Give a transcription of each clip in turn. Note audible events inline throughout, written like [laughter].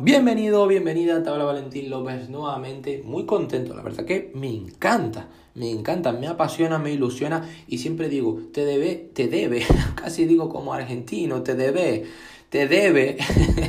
bienvenido, bienvenida, te habla Valentín López nuevamente, muy contento, la verdad que me encanta, me encanta, me apasiona, me ilusiona y siempre digo, te debe, te debe, [laughs] casi digo como argentino, te debe, te debe,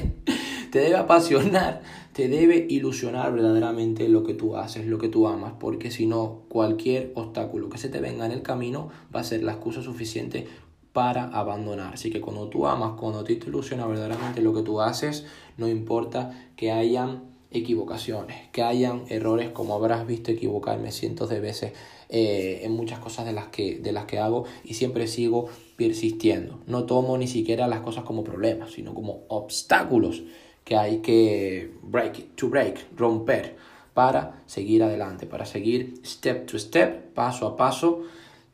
[laughs] te debe apasionar, te debe ilusionar verdaderamente lo que tú haces, lo que tú amas, porque si no, cualquier obstáculo que se te venga en el camino va a ser la excusa suficiente para abandonar. Así que cuando tú amas, cuando te ilusiona verdaderamente lo que tú haces, no importa que hayan equivocaciones, que hayan errores, como habrás visto equivocarme cientos de veces eh, en muchas cosas de las, que, de las que hago y siempre sigo persistiendo. No tomo ni siquiera las cosas como problemas, sino como obstáculos que hay que break, to break, romper para seguir adelante, para seguir step to step, paso a paso,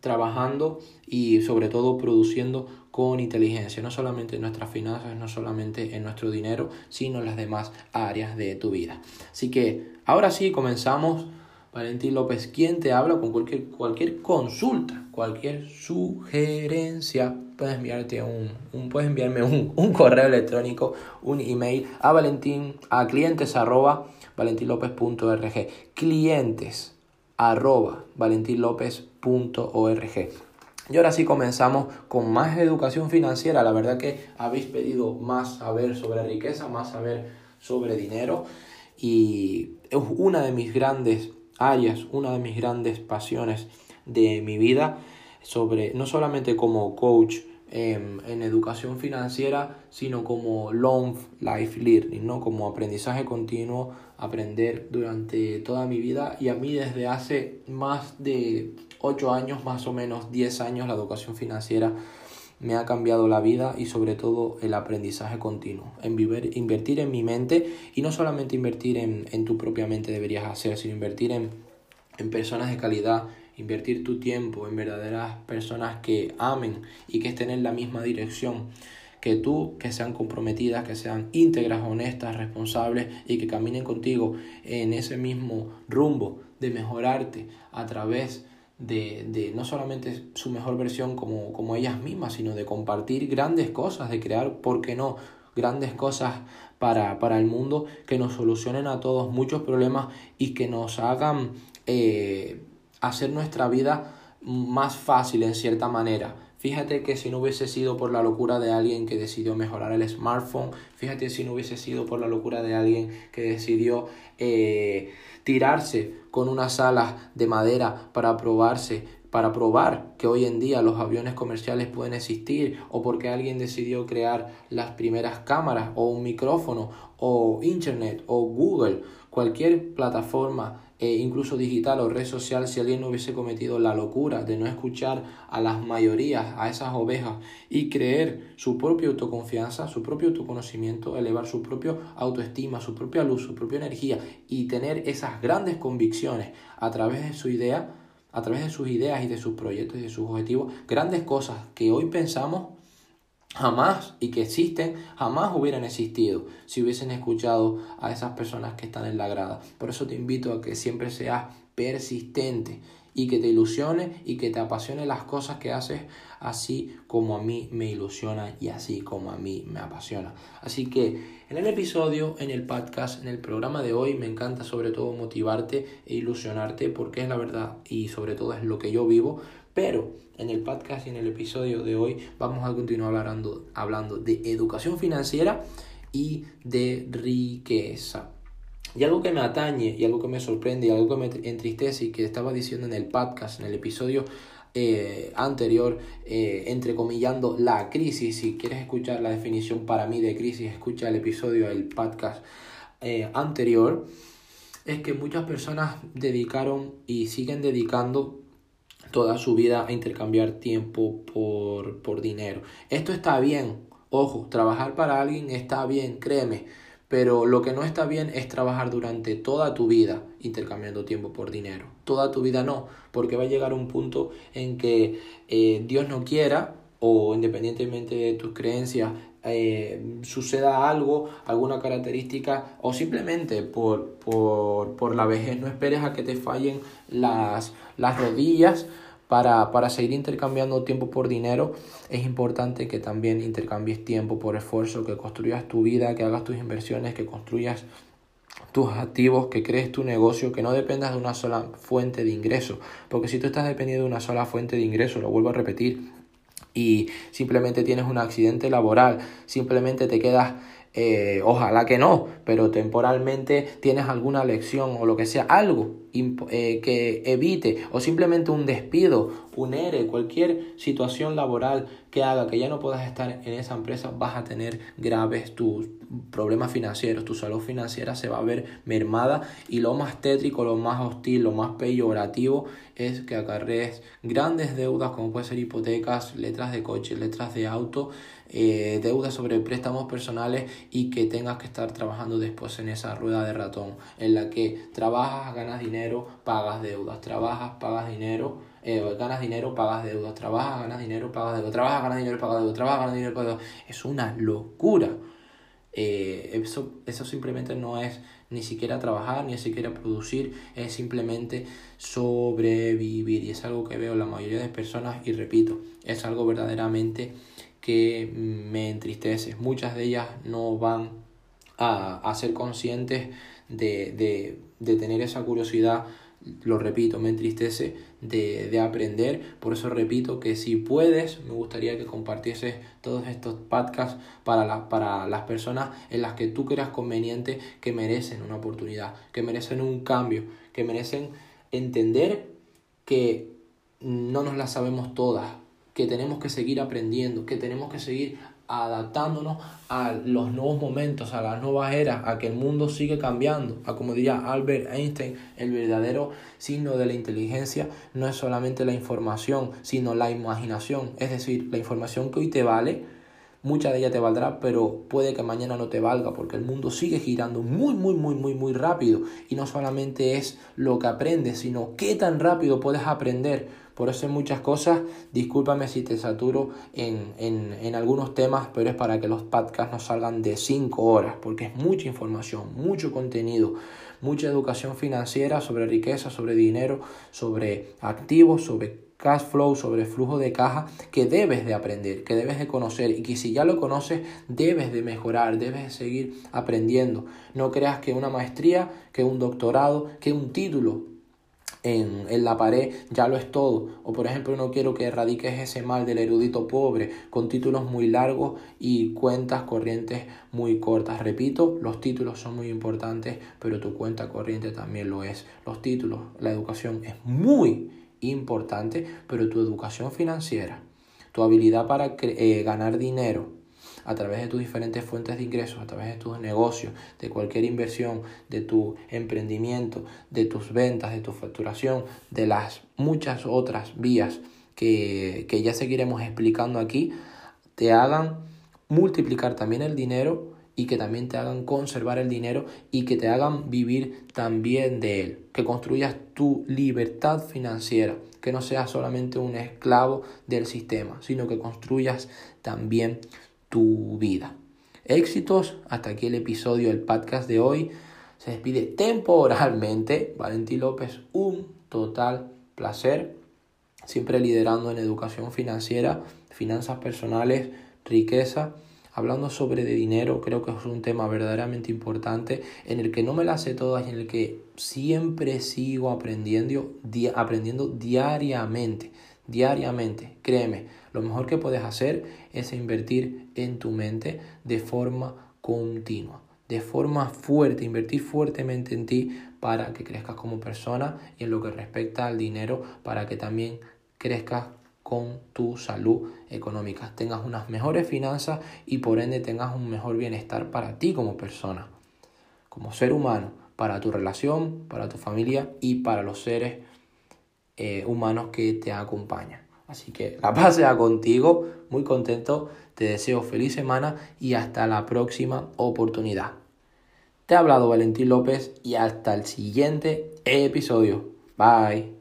trabajando y sobre todo produciendo con inteligencia, no solamente en nuestras finanzas, no solamente en nuestro dinero, sino en las demás áreas de tu vida. Así que ahora sí comenzamos. Valentín López, quien te habla con cualquier, cualquier consulta, cualquier sugerencia, puedes enviarte un, un puedes enviarme un, un, correo electrónico, un email a valentín, a clientes arroba clientes arroba valentinlopez.org. Y ahora sí comenzamos con más educación financiera. La verdad que habéis pedido más saber sobre riqueza, más saber sobre dinero. Y es una de mis grandes áreas, una de mis grandes pasiones de mi vida, sobre no solamente como coach en, en educación financiera, sino como long life learning, ¿no? como aprendizaje continuo, aprender durante toda mi vida. Y a mí desde hace más de 8 años, más o menos 10 años, la educación financiera me ha cambiado la vida y sobre todo el aprendizaje continuo, en invertir en mi mente y no solamente invertir en, en tu propia mente deberías hacer, sino invertir en, en personas de calidad, invertir tu tiempo en verdaderas personas que amen y que estén en la misma dirección que tú, que sean comprometidas, que sean íntegras, honestas, responsables y que caminen contigo en ese mismo rumbo de mejorarte a través de, de, no solamente su mejor versión como, como ellas mismas, sino de compartir grandes cosas, de crear, ¿por qué no?, grandes cosas para, para el mundo que nos solucionen a todos muchos problemas y que nos hagan eh, hacer nuestra vida más fácil en cierta manera. Fíjate que si no hubiese sido por la locura de alguien que decidió mejorar el smartphone, fíjate si no hubiese sido por la locura de alguien que decidió eh, tirarse con unas alas de madera para probarse, para probar que hoy en día los aviones comerciales pueden existir, o porque alguien decidió crear las primeras cámaras, o un micrófono, o internet, o Google, cualquier plataforma e incluso digital o red social, si alguien no hubiese cometido la locura de no escuchar a las mayorías, a esas ovejas, y creer su propia autoconfianza, su propio autoconocimiento, elevar su propia autoestima, su propia luz, su propia energía, y tener esas grandes convicciones a través de su idea, a través de sus ideas y de sus proyectos y de sus objetivos, grandes cosas que hoy pensamos jamás y que existen, jamás hubieran existido si hubiesen escuchado a esas personas que están en la grada. Por eso te invito a que siempre seas persistente y que te ilusione y que te apasione las cosas que haces así como a mí me ilusiona y así como a mí me apasiona. Así que en el episodio, en el podcast, en el programa de hoy me encanta sobre todo motivarte e ilusionarte porque es la verdad y sobre todo es lo que yo vivo, pero en el podcast y en el episodio de hoy vamos a continuar hablando, hablando de educación financiera y de riqueza. Y algo que me atañe y algo que me sorprende y algo que me entristece y que estaba diciendo en el podcast, en el episodio eh, anterior, eh, entrecomillando la crisis, si quieres escuchar la definición para mí de crisis, escucha el episodio del podcast eh, anterior, es que muchas personas dedicaron y siguen dedicando toda su vida a intercambiar tiempo por, por dinero. Esto está bien, ojo, trabajar para alguien está bien, créeme pero lo que no está bien es trabajar durante toda tu vida intercambiando tiempo por dinero. Toda tu vida no, porque va a llegar un punto en que eh, Dios no quiera o independientemente de tus creencias eh, suceda algo, alguna característica o simplemente por, por, por, la vejez no esperes a que te fallen las, las rodillas para, para seguir intercambiando tiempo por dinero, es importante que también intercambies tiempo por esfuerzo, que construyas tu vida, que hagas tus inversiones, que construyas tus activos, que crees tu negocio, que no dependas de una sola fuente de ingreso. Porque si tú estás dependiendo de una sola fuente de ingreso, lo vuelvo a repetir, y simplemente tienes un accidente laboral, simplemente te quedas eh, ojalá que no, pero temporalmente tienes alguna lección o lo que sea, algo eh, que evite o simplemente un despido, un ERE, cualquier situación laboral que haga que ya no puedas estar en esa empresa, vas a tener graves tus problemas financieros, tu salud financiera se va a ver mermada y lo más tétrico, lo más hostil, lo más peyorativo es que acarrees grandes deudas como puede ser hipotecas, letras de coche, letras de auto, eh, deudas sobre préstamos personales y que tengas que estar trabajando después en esa rueda de ratón en la que trabajas, ganas dinero, pagas deudas, trabajas, pagas dinero, eh, ganas dinero, pagas deudas, trabajas, ganas dinero, pagas deudas, trabajas, ganas dinero, pagas deudas, trabajas, ganas dinero, pagas. Es una locura. Eh, eso, eso simplemente no es ni siquiera trabajar, ni siquiera producir, es simplemente sobrevivir. Y es algo que veo la mayoría de personas y repito, es algo verdaderamente que me entristece. Muchas de ellas no van a, ser conscientes de, tener esa curiosidad lo repito, me entristece de, aprender. Por eso repito que si puedes, me gustaría que compartieses todos estos podcasts para, para las personas en las que tú creas conveniente que merecen una oportunidad, que merecen un cambio, que merecen entender que no nos las sabemos todas, que tenemos que seguir aprendiendo, que tenemos que seguir adaptándonos a los nuevos momentos, a las nuevas eras, a que el mundo sigue cambiando, a como diría Albert Einstein, el verdadero signo de la inteligencia no es solamente la información, sino la imaginación, es decir, la información que hoy te vale, mucha de ella te valdrá, pero puede que mañana no te valga porque el mundo sigue girando muy, muy, muy, muy, muy rápido. Y no solamente es lo que aprendes, sino qué tan rápido puedes aprender por eso en muchas cosas, discúlpame si te saturo en, en, en algunos temas, pero es para que los podcasts no salgan de 5 horas, porque es mucha información, mucho contenido, mucha educación financiera sobre riqueza, sobre dinero, sobre activos, sobre cash flow, sobre flujo de caja que debes de aprender, que debes de conocer y que si ya lo conoces debes de mejorar, debes de seguir aprendiendo. No creas que una maestría, que un doctorado, que un título en, en, la pared ya lo es todo. O por ejemplo, no quiero que erradiques ese mal del erudito pobre con títulos muy largos y cuentas corrientes muy cortas. Repito, los títulos son muy importantes, pero tu cuenta corriente también lo es. Los títulos, la educación es muy importante, pero tu educación financiera, tu habilidad para eh, ganar dinero, a través de tus diferentes fuentes de ingresos, a través de tus negocios, de cualquier inversión, de tu emprendimiento, de tus ventas, de tu facturación, de las muchas otras vías que, que ya seguiremos explicando aquí, te hagan multiplicar también el dinero y que también te hagan conservar el dinero y que te hagan vivir también de él, que construyas tu libertad financiera, que no seas solamente un esclavo del sistema, sino que construyas también tu vida. Éxitos, hasta aquí el episodio del podcast de hoy. Se despide temporalmente [laughs] Valentín López, un total placer, siempre liderando en educación financiera, finanzas personales, riqueza, hablando sobre de dinero, creo que es un tema verdaderamente importante en el que no me la sé todas y en el que siempre sigo aprendiendo, aprendiendo diariamente, diariamente, créeme, lo mejor que puedes hacer es invertir en tu mente de forma continua, de forma fuerte, invertir fuertemente en ti para que crezcas como persona y en lo que respecta al dinero, para que también crezcas con tu salud económica, tengas unas mejores finanzas y por ende tengas un mejor bienestar para ti como persona, como ser humano, para tu relación, para tu familia y para los seres eh, humanos que te acompañan. Así que la paz sea contigo, muy contento, te deseo feliz semana y hasta la próxima oportunidad. Te ha hablado Valentín López y hasta el siguiente episodio. Bye.